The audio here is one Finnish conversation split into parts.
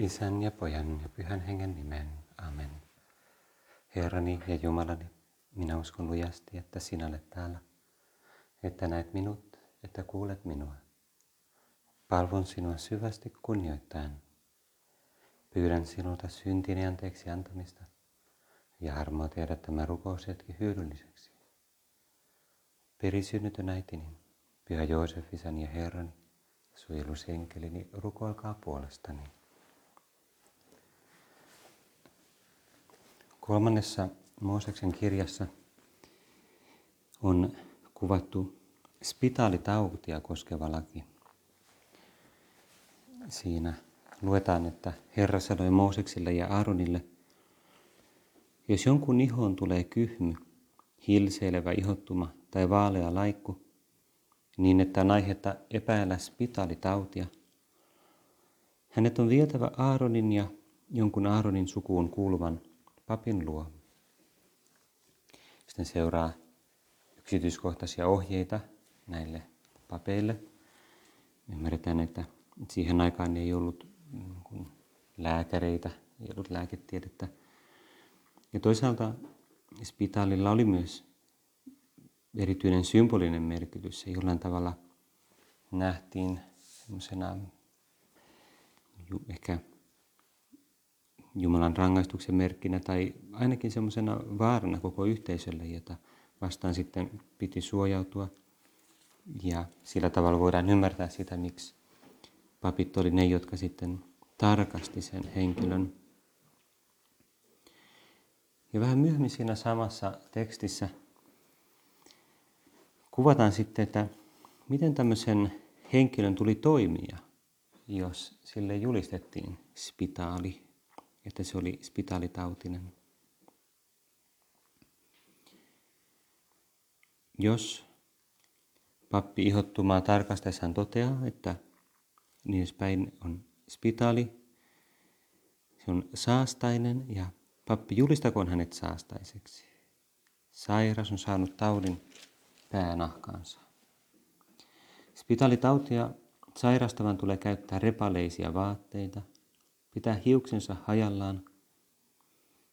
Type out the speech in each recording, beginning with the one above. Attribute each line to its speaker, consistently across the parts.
Speaker 1: Isän ja Pojan ja Pyhän Hengen nimen. Amen. Herrani ja Jumalani, minä uskon lujasti, että sinä olet täällä, että näet minut, että kuulet minua. Palvon sinua syvästi kunnioittain. Pyydän sinulta syntini anteeksi antamista ja armoa tehdä tämä rukoushetki hyödylliseksi. Perisynnytön äitini, Pyhä Joosef, isäni ja Herrani, suojelusenkelini, rukoilkaa puolestani. Kolmannessa Mooseksen kirjassa on kuvattu spitaalitautia koskeva laki. Siinä luetaan, että Herra sanoi Mooseksille ja Aaronille, jos jonkun ihoon tulee kyhmy, hilseilevä ihottuma tai vaalea laikku, niin että on aihetta epäillä spitaalitautia, hänet on vietävä Aaronin ja jonkun Aaronin sukuun kuuluvan papin luo. Sitten seuraa yksityiskohtaisia ohjeita näille papeille. Ymmärretään, että siihen aikaan ei ollut mm, lääkäreitä, ei ollut lääketiedettä. Ja toisaalta spitaalilla oli myös erityinen symbolinen merkitys. Se jollain tavalla nähtiin semmoisena ehkä Jumalan rangaistuksen merkkinä tai ainakin semmoisena vaarana koko yhteisölle, jota vastaan sitten piti suojautua. Ja sillä tavalla voidaan ymmärtää sitä, miksi papit oli ne, jotka sitten tarkasti sen henkilön. Ja vähän myöhemmin siinä samassa tekstissä kuvataan sitten, että miten tämmöisen henkilön tuli toimia, jos sille julistettiin spitaali että se oli spitaalitautinen. Jos pappi ihottumaa tarkastaessaan toteaa, että niin päin on spitaali, se on saastainen ja pappi julistakoon hänet saastaiseksi. Sairas on saanut taudin päänahkaansa. Spitaalitautia sairastavan tulee käyttää repaleisia vaatteita, pitää hiuksensa hajallaan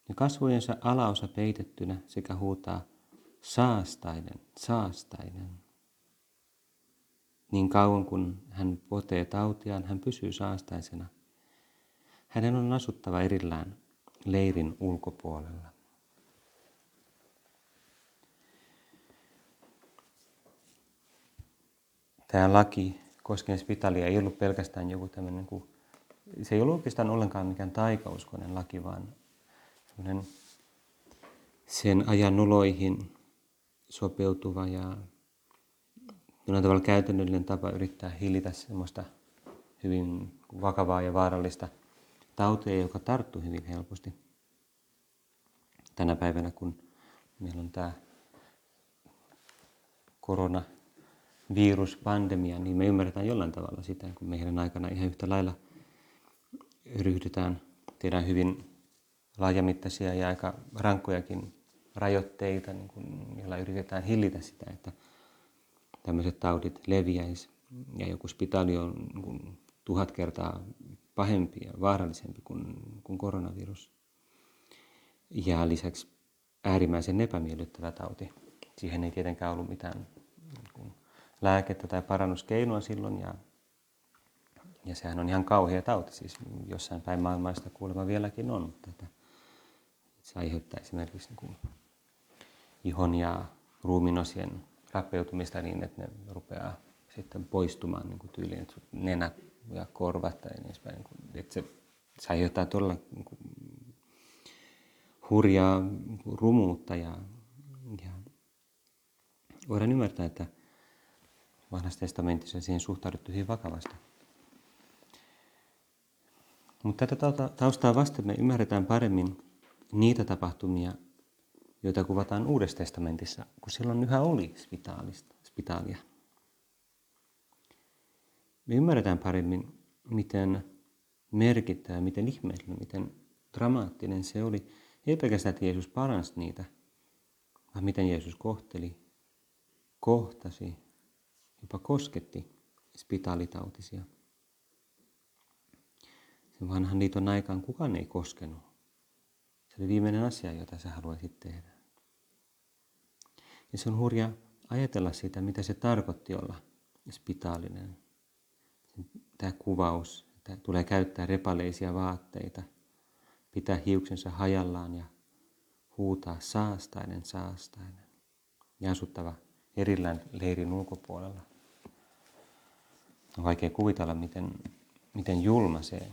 Speaker 1: ja kasvojensa alaosa peitettynä sekä huutaa saastainen, saastainen. Niin kauan kun hän potee tautiaan, hän pysyy saastaisena. Hänen on asuttava erillään leirin ulkopuolella. Tämä laki koskien spitalia ei ollut pelkästään joku tämmöinen kuin se ei ollut oikeastaan ollenkaan mikään taikauskoinen laki, vaan sen ajan noloihin sopeutuva ja jollain tavalla käytännöllinen tapa yrittää hillitä semmoista hyvin vakavaa ja vaarallista tautia, joka tarttuu hyvin helposti. Tänä päivänä, kun meillä on tämä koronaviruspandemia, niin me ymmärretään jollain tavalla sitä, kun meidän aikana ihan yhtä lailla – ryhdytään, tehdään hyvin laajamittaisia ja aika rankkojakin rajoitteita, niin kun, joilla yritetään hillitä sitä, että tämmöiset taudit leviäisi. Ja joku spitaali on niin kun, tuhat kertaa pahempi ja vaarallisempi kuin, kuin koronavirus. Ja lisäksi äärimmäisen epämiellyttävä tauti. Siihen ei tietenkään ollut mitään niin lääkettä tai parannuskeinoa silloin ja ja sehän on ihan kauhea tauti, siis jossain päin maailmaista kuulemma vieläkin on, mutta että se aiheuttaa esimerkiksi niin kuin ihon ja ruuminosien rappeutumista niin, että ne rupeaa sitten poistumaan niin kuin tyyliin, että nenä ja korvat tai niin edespäin. Niin kuin, että se, se aiheuttaa todella niin kuin, hurjaa niin kuin, rumuutta ja, ja voidaan ymmärtää, että vanhassa testamentissa siihen suhtauduttu hyvin vakavasti. Mutta tätä taustaa vasten me ymmärretään paremmin niitä tapahtumia, joita kuvataan Uudessa testamentissa, kun silloin yhä oli spitaalia. Me ymmärretään paremmin, miten merkittävä, miten ihmeellinen, miten dramaattinen se oli. Ei pelkästään, että Jeesus paransi niitä, vaan miten Jeesus kohteli, kohtasi, jopa kosketti spitaalitautisia. Sen vanhan liiton aikaan kukaan ei koskenut. Se oli viimeinen asia, jota sä haluaisit tehdä. Ja se on hurja ajatella sitä, mitä se tarkoitti olla spitaalinen. Tämä kuvaus, että tulee käyttää repaleisia vaatteita, pitää hiuksensa hajallaan ja huutaa saastainen, saastainen ja asuttava erillään leirin ulkopuolella. On vaikea kuvitella, miten, miten julma se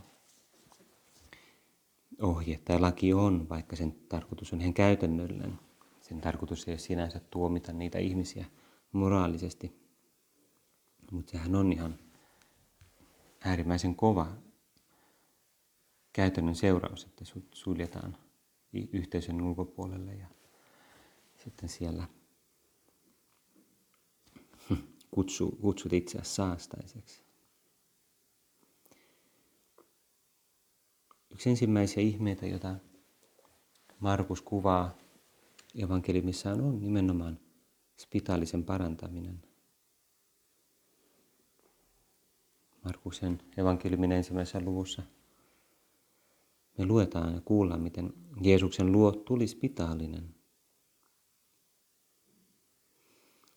Speaker 1: ohje tai laki on, vaikka sen tarkoitus on ihan käytännöllinen. Sen tarkoitus ei ole sinänsä tuomita niitä ihmisiä moraalisesti, mutta sehän on ihan äärimmäisen kova käytännön seuraus, että suljetaan yhteisön ulkopuolelle ja sitten siellä kutsu, kutsut itseäsi saastaiseksi. Yksi ensimmäisiä ihmeitä, jota Markus kuvaa evankeliumissaan on nimenomaan spitaalisen parantaminen. Markuksen evankeliumin ensimmäisessä luvussa me luetaan ja kuullaan, miten Jeesuksen luo tuli spitaalinen.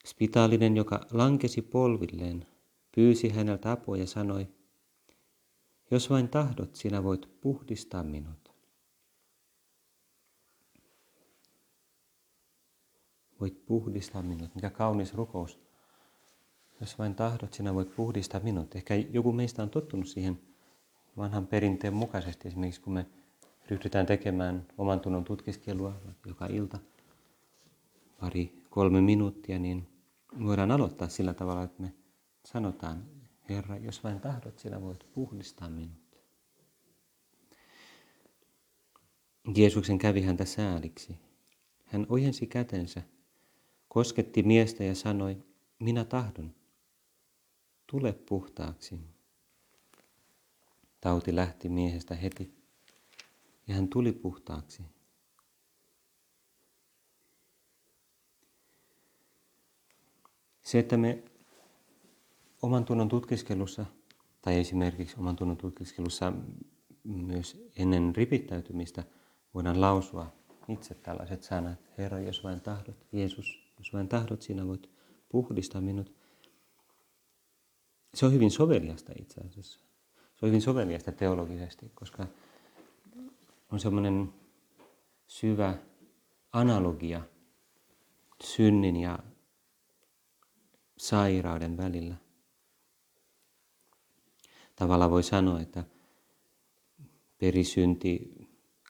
Speaker 1: Spitaalinen, joka lankesi polvilleen, pyysi häneltä apua ja sanoi, jos vain tahdot, sinä voit puhdistaa minut. Voit puhdistaa minut. Mikä kaunis rukous. Jos vain tahdot, sinä voit puhdistaa minut. Ehkä joku meistä on tottunut siihen vanhan perinteen mukaisesti. Esimerkiksi kun me ryhdytään tekemään oman tunnon tutkiskelua joka ilta pari, kolme minuuttia, niin voidaan aloittaa sillä tavalla, että me sanotaan, Herra, jos vain tahdot, sinä voit puhdistaa minut. Jeesuksen kävi häntä sääliksi. Hän ojensi kätensä, kosketti miestä ja sanoi, minä tahdon, tule puhtaaksi. Tauti lähti miehestä heti ja hän tuli puhtaaksi. Se, että me oman tunnon tutkiskelussa tai esimerkiksi oman tunnon tutkiskelussa myös ennen ripittäytymistä voidaan lausua itse tällaiset sanat. Herra, jos vain tahdot, Jeesus, jos vain tahdot, sinä voit puhdistaa minut. Se on hyvin soveliasta itse asiassa. Se on hyvin soveliasta teologisesti, koska on semmoinen syvä analogia synnin ja sairauden välillä. Tavallaan voi sanoa, että perisynti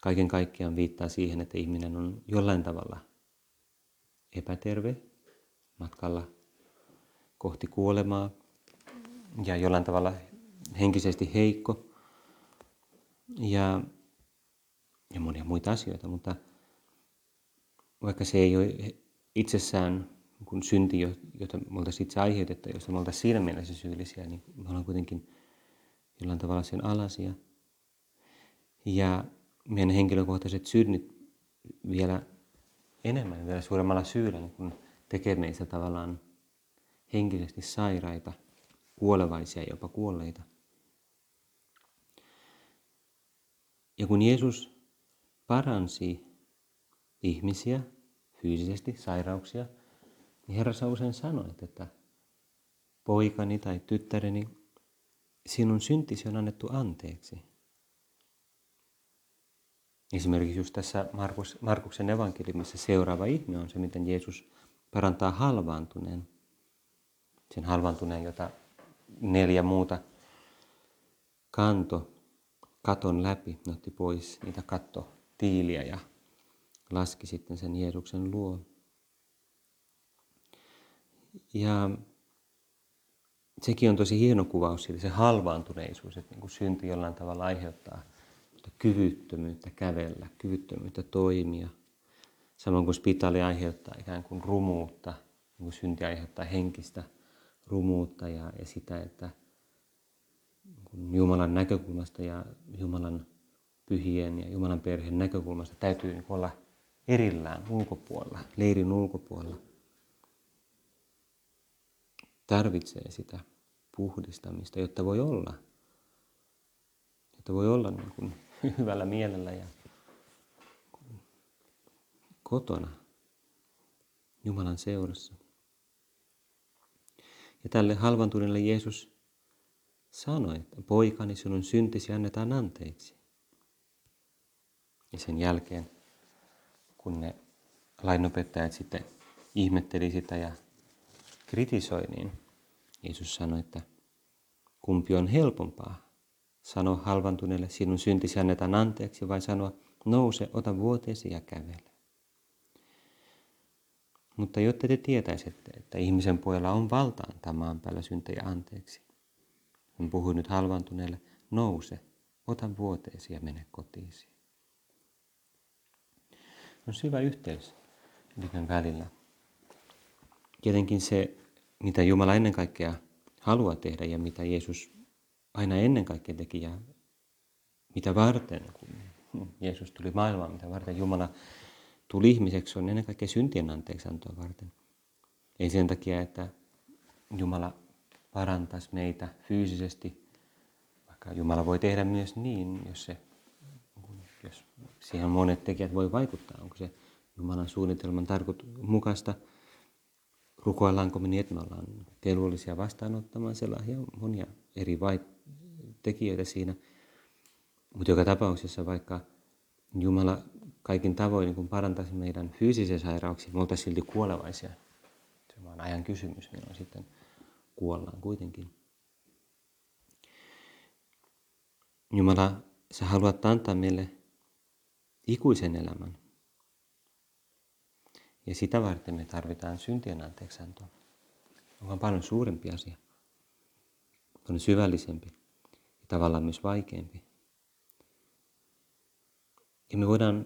Speaker 1: kaiken kaikkiaan viittaa siihen, että ihminen on jollain tavalla epäterve matkalla kohti kuolemaa ja jollain tavalla henkisesti heikko ja, ja monia muita asioita, mutta vaikka se ei ole itsessään kun synti, jota me oltaisiin itse aiheutettu, josta me oltaisiin siinä mielessä syyllisiä, niin me ollaan kuitenkin jollain tavalla sen alasia. Ja meidän henkilökohtaiset synnit vielä enemmän, vielä suuremmalla syyllä, niin kun tekee meistä tavallaan henkisesti sairaita, kuolevaisia, jopa kuolleita. Ja kun Jeesus paransi ihmisiä fyysisesti, sairauksia, niin Herra usein sanoit, että poikani tai tyttäreni, sinun syntisi on annettu anteeksi. Esimerkiksi just tässä Markus, Markuksen evankeliumissa seuraava ihme on se, miten Jeesus parantaa halvaantuneen. Sen halvaantuneen, jota neljä muuta kanto katon läpi, ne otti pois niitä kattotiiliä ja laski sitten sen Jeesuksen luo. Ja sekin on tosi hieno kuvaus siitä, se halvaantuneisuus, että niin kuin synti jollain tavalla aiheuttaa kyvyttömyyttä kävellä, kyvyttömyyttä toimia. Samoin kuin spitaali aiheuttaa ikään kuin rumuutta, niin kuin synti aiheuttaa henkistä rumuutta ja, ja sitä, että Jumalan näkökulmasta ja Jumalan pyhien ja Jumalan perheen näkökulmasta täytyy niin olla erillään ulkopuolella, leirin ulkopuolella tarvitsee sitä puhdistamista, jotta voi olla, jotta voi olla niin kuin hyvällä mielellä ja kotona Jumalan seurassa. Ja tälle halvantuneelle Jeesus sanoi, että poikani sinun syntisi annetaan anteeksi. Ja sen jälkeen, kun ne lainopettajat sitten ihmetteli sitä ja kritisoi, niin Jeesus sanoi, että kumpi on helpompaa, sanoa halvantuneelle sinun syntisi annetaan anteeksi vai sanoa nouse, ota vuoteesi ja kävele. Mutta jotta te tietäisitte, että ihmisen pojalla on valta antaa päällä syntejä anteeksi, hän puhui nyt halvantuneelle, nouse, ota vuoteesi ja mene kotiisi. On syvä yhteys niiden välillä. Tietenkin se, mitä Jumala ennen kaikkea haluaa tehdä ja mitä Jeesus aina ennen kaikkea teki ja mitä varten, kun Jeesus tuli maailmaan, mitä varten Jumala tuli ihmiseksi, on ennen kaikkea syntien anteeksiantoa varten. Ei sen takia, että Jumala parantaisi meitä fyysisesti, vaikka Jumala voi tehdä myös niin, jos, se, jos siihen monet tekijät voi vaikuttaa. Onko se Jumalan suunnitelman tarkoitus mukaista, niin, että me ollaan kelvollisia vastaanottamaan sellaisia monia eri vaik- tekijöitä siinä. Mutta joka tapauksessa, vaikka Jumala kaikin tavoin niin kun parantaisi meidän fyysisiä sairauksia, me oltaisiin silti kuolevaisia. Se on ajan kysymys, milloin sitten kuollaan kuitenkin. Jumala, sä haluat antaa meille ikuisen elämän. Ja sitä varten me tarvitaan syntien anteeksiantoa. On paljon suurempi asia. On syvällisempi ja tavallaan myös vaikeampi. Ja me voidaan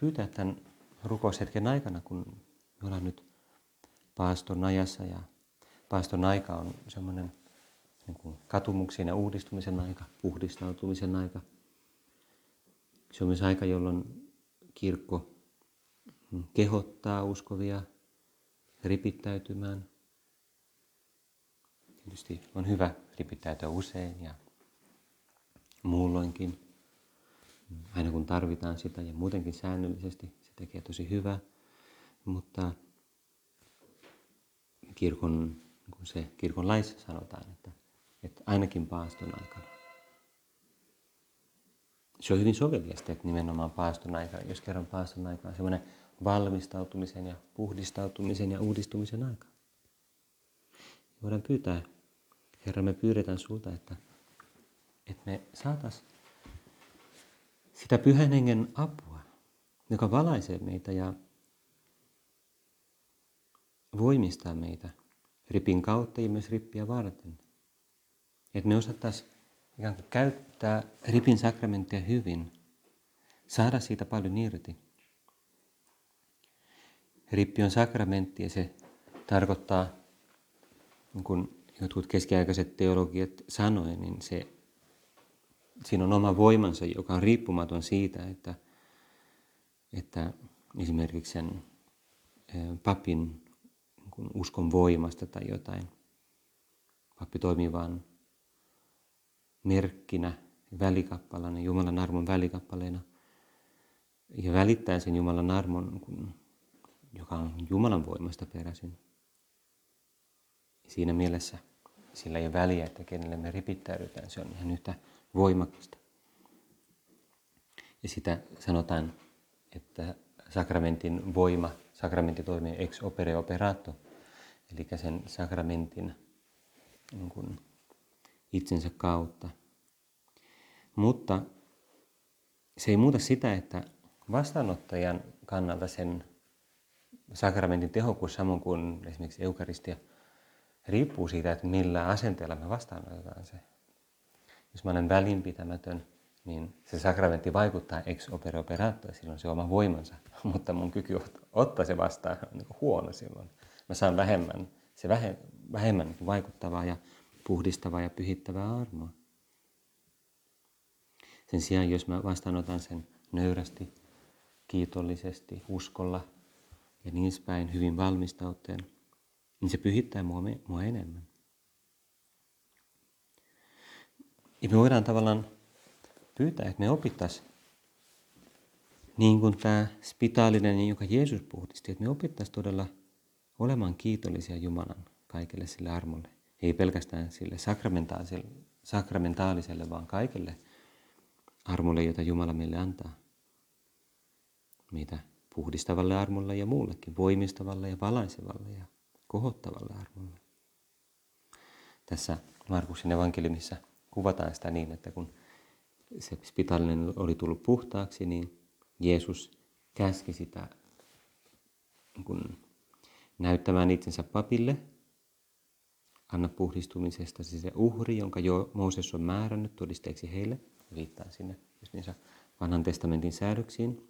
Speaker 1: pyytää tämän rukoushetken aikana, kun me ollaan nyt paaston ajassa ja paaston aika on semmoinen niin kuin katumuksen ja uudistumisen aika, puhdistautumisen aika. Se on myös aika, jolloin kirkko kehottaa uskovia ripittäytymään. Tietysti on hyvä ripittäytyä usein ja muulloinkin, aina kun tarvitaan sitä ja muutenkin säännöllisesti, se tekee tosi hyvää. Mutta kirkon, kun se kirkon laissa sanotaan, että, että ainakin paaston aikana. Se on hyvin soveliasta, että nimenomaan paaston aikana, jos kerran paaston aika on semmoinen valmistautumisen ja puhdistautumisen ja uudistumisen aika. Voidaan pyytää, Herra, me pyydetään sulta, että, että me saatas sitä pyhän hengen apua, joka valaisee meitä ja voimistaa meitä ripin kautta ja myös rippiä varten. Että me osattaisiin ikään kuin käyttää ripin sakramenttia hyvin, saada siitä paljon irti. Rippi on sakramentti ja se tarkoittaa, niin kuin jotkut keskiaikaiset teologiat sanoivat, niin se, siinä on oma voimansa, joka on riippumaton siitä, että, että esimerkiksi sen papin niin uskon voimasta tai jotain. Pappi toimii vain merkkinä, välikappaleena, Jumalan armon välikappaleena ja välittää sen Jumalan armon joka on Jumalan voimasta peräisin. Siinä mielessä sillä ei ole väliä, että kenelle me ripittäydytään. Se on ihan yhtä voimakasta. Ja sitä sanotaan, että sakramentin voima, sakramentti toimii ex opere operato, eli sen sakramentin niin kuin, itsensä kautta. Mutta se ei muuta sitä, että vastaanottajan kannalta sen sakramentin tehokkuus samoin kuin esimerkiksi eukaristia riippuu siitä, että millä asenteella me vastaanotetaan se. Jos mä olen välinpitämätön, niin se sakramentti vaikuttaa ex opere operato silloin se oma voimansa, mutta mun kyky ottaa se vastaan on niin huono silloin. Mä saan vähemmän, se vähe, vähemmän niin vaikuttavaa ja puhdistavaa ja pyhittävää armoa. Sen sijaan, jos mä vastaanotan sen nöyrästi, kiitollisesti, uskolla, ja niin päin hyvin valmistauteen, niin se pyhittää mua, mua enemmän. Ja me voidaan tavallaan pyytää, että me opittaisiin niin kuin tämä spitaalinen, jonka Jeesus puhdisti, että me opittaisiin todella olemaan kiitollisia Jumalan kaikelle sille armolle. Ei pelkästään sille sakramentaaliselle, sakramentaaliselle vaan kaikelle armolle, jota Jumala meille antaa. Meitä puhdistavalle armolle ja muullekin, voimistavalle ja valaisevalle ja kohottavalle armolle. Tässä Markuksen evankeliumissa kuvataan sitä niin, että kun se spitaalinen oli tullut puhtaaksi, niin Jeesus käski sitä niin kun, näyttämään itsensä papille, anna puhdistumisesta se uhri, jonka jo Mooses on määrännyt todisteeksi heille, viittaa sinne just niissä vanhan testamentin säädöksiin.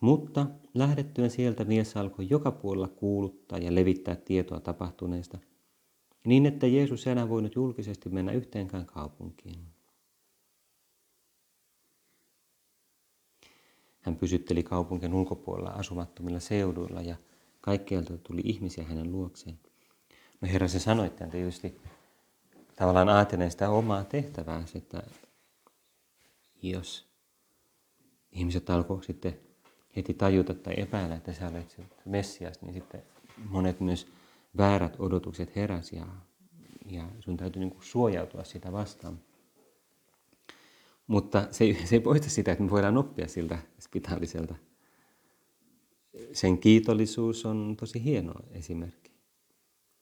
Speaker 1: Mutta lähdettyen sieltä mies alkoi joka puolella kuuluttaa ja levittää tietoa tapahtuneesta, niin että Jeesus ei enää voinut julkisesti mennä yhteenkään kaupunkiin. Hän pysytteli kaupunkin ulkopuolella asumattomilla seuduilla ja kaikkialta tuli ihmisiä hänen luokseen. No Herra se sanoi, että tietysti tavallaan ajatellen sitä omaa tehtävää, että jos ihmiset alkoi sitten heti tajuta tai epäillä, että sä olet se Messias, niin sitten monet myös väärät odotukset heräsi ja, ja sun täytyy niin suojautua sitä vastaan. Mutta se ei, se ei poista sitä, että me voidaan oppia siltä spitaaliselta. Sen kiitollisuus on tosi hieno esimerkki.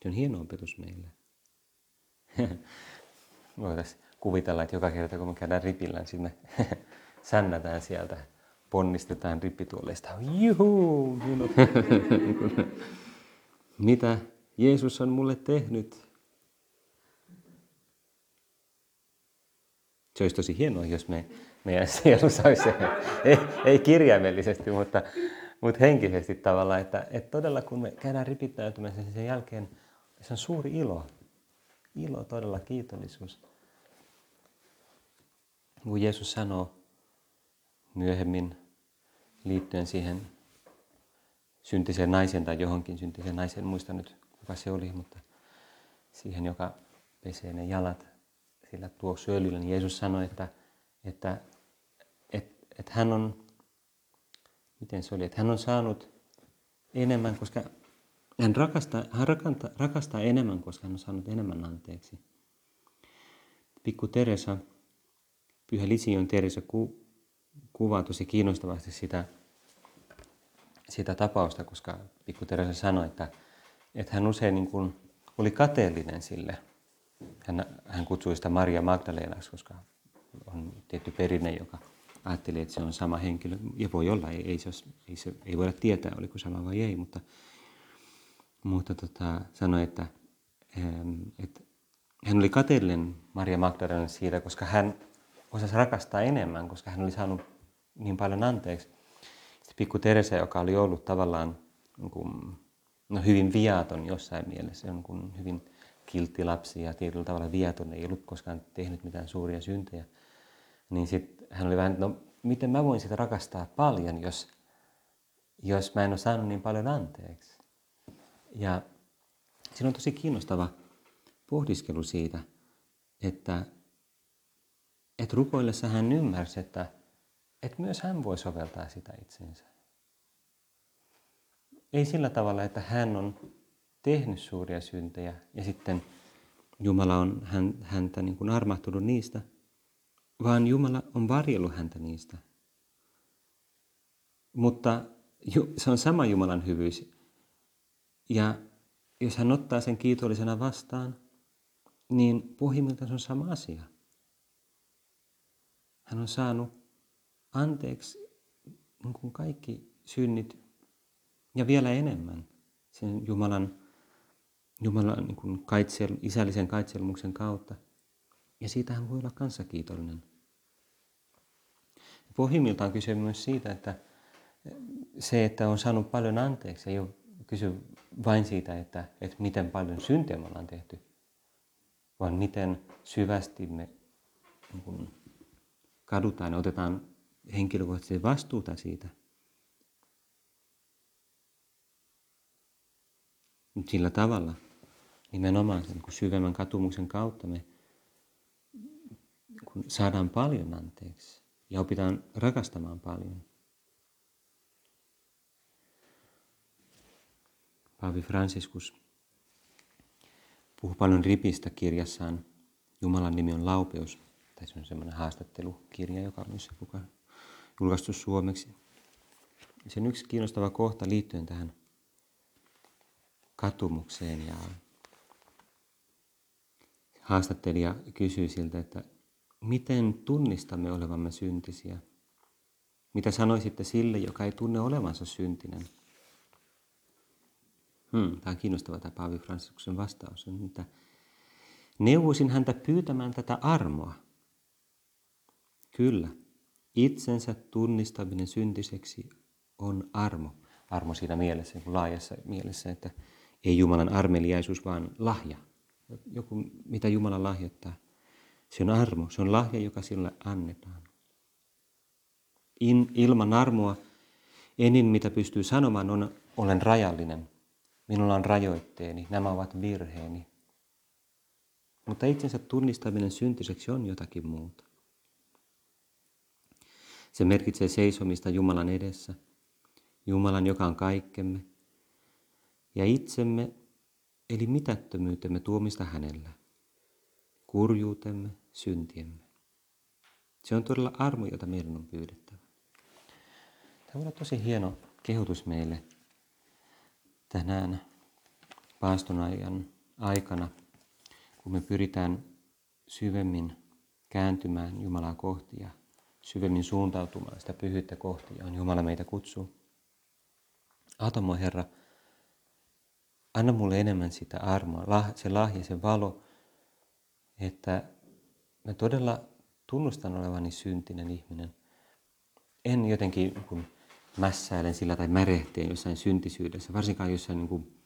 Speaker 1: Se on hieno opetus meille. Voitaisiin kuvitella, että joka kerta kun me käydään ripillä, niin sinne sännätään sieltä, ponnistetaan rippituolista. Juhu! Mitä Jeesus on mulle tehnyt? Se olisi tosi hienoa, jos me, meidän sielu saisi, ei, ei kirjaimellisesti, mutta, mutta henkisesti tavallaan, että, että todella kun me käydään ripittäytymässä, niin sen jälkeen se on suuri ilo. Ilo, todella kiitollisuus. Kun Jeesus sanoo myöhemmin liittyen siihen syntiseen naisen tai johonkin syntiseen naisen, muista nyt kuka se oli, mutta siihen, joka pesee ne jalat sillä tuo öljyllä, niin Jeesus sanoi, että, että, että, että hän on, miten se oli, että hän on saanut enemmän, koska hän rakastaa, hän rakastaa, rakastaa enemmän, koska hän on saanut enemmän anteeksi. Pikku Teresa, Pyhä Lision Teresa ku, kuvaa tosi kiinnostavasti sitä, sitä tapausta, koska Pikku Teresa sanoi, että, että hän usein niin kuin oli kateellinen sille – hän, hän kutsui sitä Maria Magdalenaksi, koska on tietty perinne, joka ajatteli, että se on sama henkilö. Ja voi olla, ei, ei, se, ei, se, ei voida tietää, oliko sama vai ei, mutta, mutta tota, sanoi, että, että hän oli kateellinen Maria Magdalena siitä, koska hän osasi rakastaa enemmän, koska hän oli saanut niin paljon anteeksi. Sitten pikku Teresa, joka oli ollut tavallaan niin kuin, no, hyvin viaton jossain mielessä, niin kuin hyvin kiltti lapsi ja tietyllä tavalla viaton, ei ollut koskaan tehnyt mitään suuria syntejä, niin sitten hän oli vähän, no miten mä voin sitä rakastaa paljon, jos, jos mä en ole saanut niin paljon anteeksi. Ja siinä on tosi kiinnostava pohdiskelu siitä, että, että rukoillessa hän ymmärsi, että, että myös hän voi soveltaa sitä itsensä. Ei sillä tavalla, että hän on tehnyt suuria syntejä ja sitten Jumala on hän, häntä niin kuin armahtunut niistä, vaan Jumala on varjellut häntä niistä. Mutta se on sama Jumalan hyvyys. Ja jos hän ottaa sen kiitollisena vastaan, niin pohjimmiltaan se on sama asia. Hän on saanut anteeksi niin kuin kaikki synnit ja vielä enemmän sen Jumalan Jumalan niin kuin kaitsel, isällisen kaitselmuksen kautta. Ja siitä hän voi olla kanssa kiitollinen. Pohjimmiltaan kyse myös siitä, että se, että on saanut paljon anteeksi, ei ole kysy vain siitä, että, että miten paljon syntejä me ollaan tehty, vaan miten syvästi me niin kuin, kadutaan ja otetaan henkilökohtaisesti vastuuta siitä. Sillä tavalla, nimenomaan sen syvemmän katumuksen kautta me kun saadaan paljon anteeksi ja opitaan rakastamaan paljon. Paavi Franciscus puhuu paljon ripistä kirjassaan Jumalan nimi on laupeus. Tai se on semmoinen haastattelukirja, joka on myös julkaistu suomeksi. Sen yksi kiinnostava kohta liittyen tähän katumukseen ja haastattelija kysyi siltä, että miten tunnistamme olevamme syntisiä? Mitä sanoisitte sille, joka ei tunne olevansa syntinen? Hmm, tämä on kiinnostava tämä Paavi Franciscuksen vastaus. Että neuvoisin häntä pyytämään tätä armoa. Kyllä, itsensä tunnistaminen syntiseksi on armo. Armo siinä mielessä, niin laajassa mielessä, että ei Jumalan armeliaisuus, vaan lahja. Joku, mitä Jumala lahjoittaa. Se on armo, se on lahja, joka sinulle annetaan. In, ilman armoa enin, mitä pystyy sanomaan, on olen rajallinen. Minulla on rajoitteeni, nämä ovat virheeni. Mutta itsensä tunnistaminen syntiseksi on jotakin muuta. Se merkitsee seisomista Jumalan edessä, Jumalan, joka on kaikkemme, ja itsemme, eli mitättömyytemme tuomista hänellä, kurjuutemme, syntiemme. Se on todella armo, jota meidän on pyydettävä. Tämä on tosi hieno kehotus meille tänään paaston ajan aikana, kun me pyritään syvemmin kääntymään Jumalaa kohti ja syvemmin suuntautumaan sitä pyhyyttä kohti, johon Jumala meitä kutsuu. Atomo Herra, anna mulle enemmän sitä armoa, se lahja, se valo, että mä todella tunnustan olevani syntinen ihminen. En jotenkin kun mässäilen sillä tai märehteen jossain syntisyydessä, varsinkaan jossain niin kuin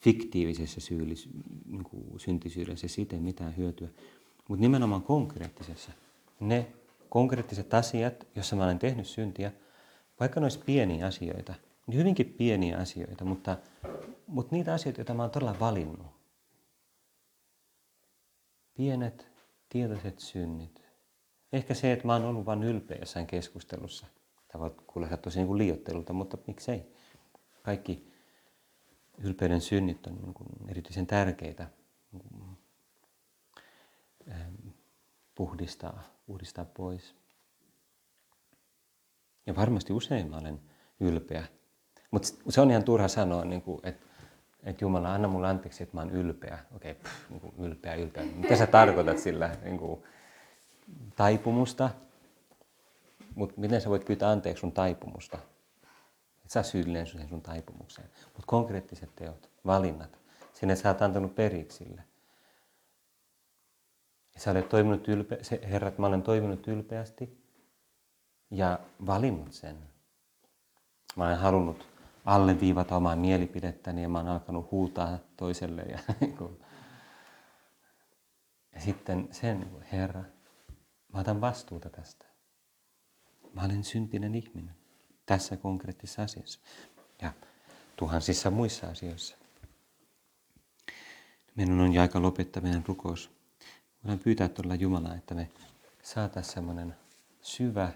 Speaker 1: fiktiivisessä syyllis, niin kuin syntisyydessä, siitä ei mitään hyötyä. Mutta nimenomaan konkreettisessa. Ne konkreettiset asiat, joissa mä olen tehnyt syntiä, vaikka ne olisi pieniä asioita, niin hyvinkin pieniä asioita, mutta, mutta niitä asioita, joita mä olen todella valinnut. Pienet, tietoiset synnit. Ehkä se, että mä oon ollut vain ylpeä jossain keskustelussa. Tämä kuulostaa tosi niin kuin liiottelulta, mutta miksei. Kaikki ylpeyden synnit on niin kuin erityisen tärkeitä niin puhdistaa, puhdistaa pois. Ja varmasti usein mä olen ylpeä. Mutta se on ihan turha sanoa, niin kuin, että, että Jumala, anna mulle anteeksi, että mä oon ylpeä. Okei, okay, niin ylpeä, ylpeä. Mitä sä tarkoitat sillä? Niin kuin, taipumusta. Mutta miten sä voit pyytää anteeksi sun taipumusta? Et sä syyllinen sun taipumukseen. Mutta konkreettiset teot, valinnat, sinne sä oot antanut periksi sille. Ja sä olet toiminut ylpe- se, Herra, että mä olen toiminut ylpeästi ja valinnut sen. Mä olen halunnut alleviivata omaa mielipidettäni ja mä olen alkanut huutaa toiselle. Ja, ja sitten sen, Herra, mä otan vastuuta tästä. Mä olen syntinen ihminen tässä konkreettisessa asiassa ja tuhansissa muissa asioissa. Meidän on aika lopettaa meidän rukous. Voidaan pyytää todella Jumalaa, että me saataisiin semmoinen syvä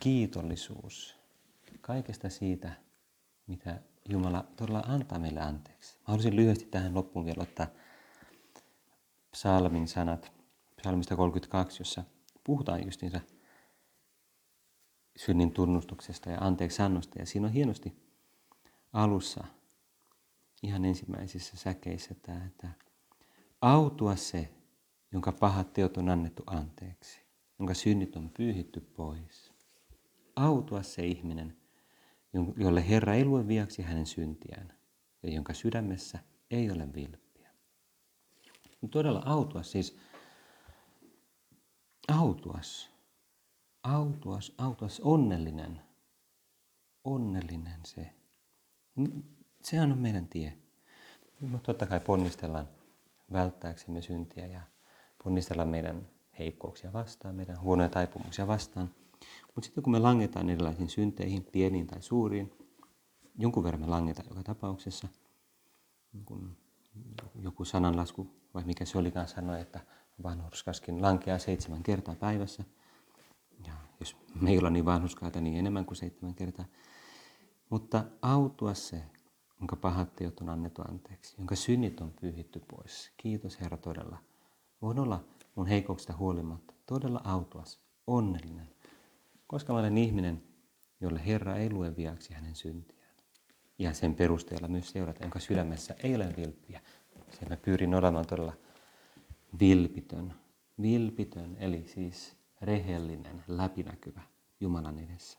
Speaker 1: kiitollisuus kaikesta siitä, mitä Jumala todella antaa meille anteeksi. Mä haluaisin lyhyesti tähän loppuun vielä ottaa psalmin sanat, psalmista 32, jossa puhutaan justiinsa synnin tunnustuksesta ja anteeksi annosta. Ja siinä on hienosti alussa, ihan ensimmäisissä säkeissä tämä, että autua se, jonka pahat teot on annettu anteeksi, jonka synnit on pyyhitty pois. Autua se ihminen, jolle Herra ei lue viaksi hänen syntiään ja jonka sydämessä ei ole vilppiä. Todella autua siis, autuas, autuas, autuas, onnellinen, onnellinen se. Sehän on meidän tie. Me totta kai ponnistellaan välttääksemme syntiä ja ponnistellaan meidän heikkouksia vastaan, meidän huonoja taipumuksia vastaan – mutta sitten kun me langetaan erilaisiin synteihin, pieniin tai suuriin, jonkun verran me langetaan joka tapauksessa. Kun joku sananlasku, vai mikä se olikaan sanoi, että vanhurskaskin lankeaa seitsemän kertaa päivässä. Ja jos me ei olla niin vanhuskaita, niin enemmän kuin seitsemän kertaa. Mutta autua se, jonka pahat teot on annettu anteeksi, jonka synnit on pyyhitty pois. Kiitos Herra todella. Voin olla mun heikouksista huolimatta todella autuas, onnellinen, koska mä olen ihminen, jolle Herra ei lue viaksi hänen syntiään. Ja sen perusteella myös seurata, jonka sydämessä ei ole vilppiä. Sen mä pyrin olemaan todella vilpitön. Vilpitön, eli siis rehellinen, läpinäkyvä Jumalan edessä.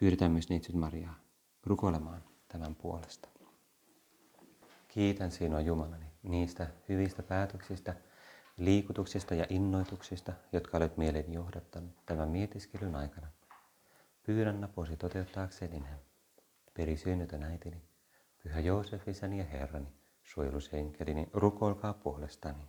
Speaker 1: Pyydetään myös Neitsyt Mariaa rukoilemaan tämän puolesta. Kiitän sinua Jumalani niistä hyvistä päätöksistä, liikutuksista ja innoituksista, jotka olet mielen johdattanut tämän mietiskelyn aikana. Pyydän naposi toteuttaakseni ne. Perisynnytön äitini, pyhä Joosef isäni ja Herrani, suojelusenkelini, rukoilkaa puolestani.